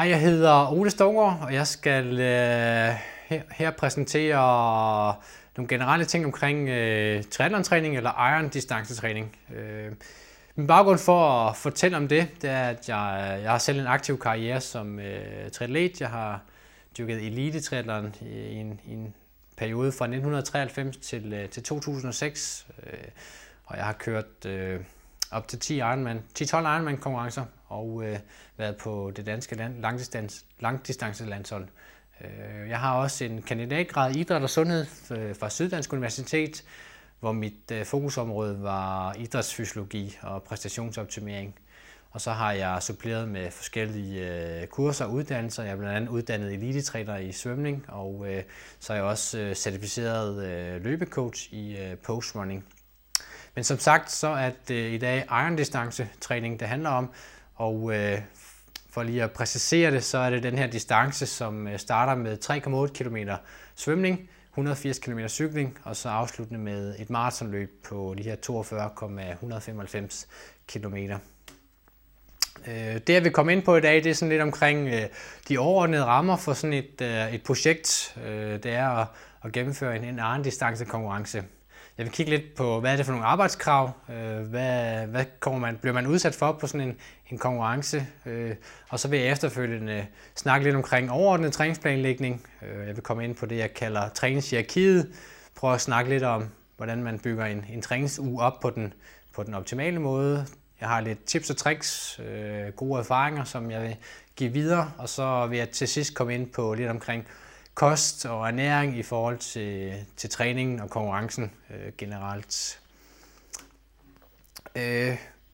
Hej, jeg hedder Ole Stongård, og jeg skal øh, her, her præsentere nogle generelle ting omkring øh, triathlon-træning eller iron-distancetræning. Øh, min baggrund for at fortælle om det, det er, at jeg, jeg har selv en aktiv karriere som øh, triatlet. Jeg har dyrket elite triathlon i en, i en periode fra 1993 til, øh, til 2006, øh, og jeg har kørt øh, op til 10 Ironman, 10-12 Ironman konkurrencer og øh, været på det danske land, langdistance, langdistancelandshold. Øh, jeg har også en kandidatgrad i idræt og sundhed øh, fra Syddansk Universitet, hvor mit øh, fokusområde var idrætsfysiologi og præstationsoptimering. Og så har jeg suppleret med forskellige øh, kurser og uddannelser. Jeg er blandt andet uddannet elitetræner i svømning, og øh, så er jeg også øh, certificeret øh, løbecoach i øh, postrunning. Men som sagt, så er det øh, i dag iron distance træning, det handler om. Og øh, for lige at præcisere det, så er det den her distance, som øh, starter med 3,8 km svømning, 180 km cykling, og så afsluttende med et maratonløb på de her 42,195 km. Øh, det, jeg vil komme ind på i dag, det er sådan lidt omkring øh, de overordnede rammer for sådan et, et projekt. Det er at, at gennemføre en, en egen distancekonkurrence. Jeg vil kigge lidt på, hvad er det for nogle arbejdskrav? Øh, hvad, hvad kommer man, bliver man udsat for på sådan en, en konkurrence? Øh, og så vil jeg efterfølgende snakke lidt omkring overordnet træningsplanlægning. Øh, jeg vil komme ind på det, jeg kalder træningshierarkiet. Prøve at snakke lidt om, hvordan man bygger en, en træningsuge op på den, på den optimale måde. Jeg har lidt tips og tricks, gode erfaringer, som jeg vil give videre. Og så vil jeg til sidst komme ind på lidt omkring kost og ernæring i forhold til, til træningen og konkurrencen øh, generelt. Øh,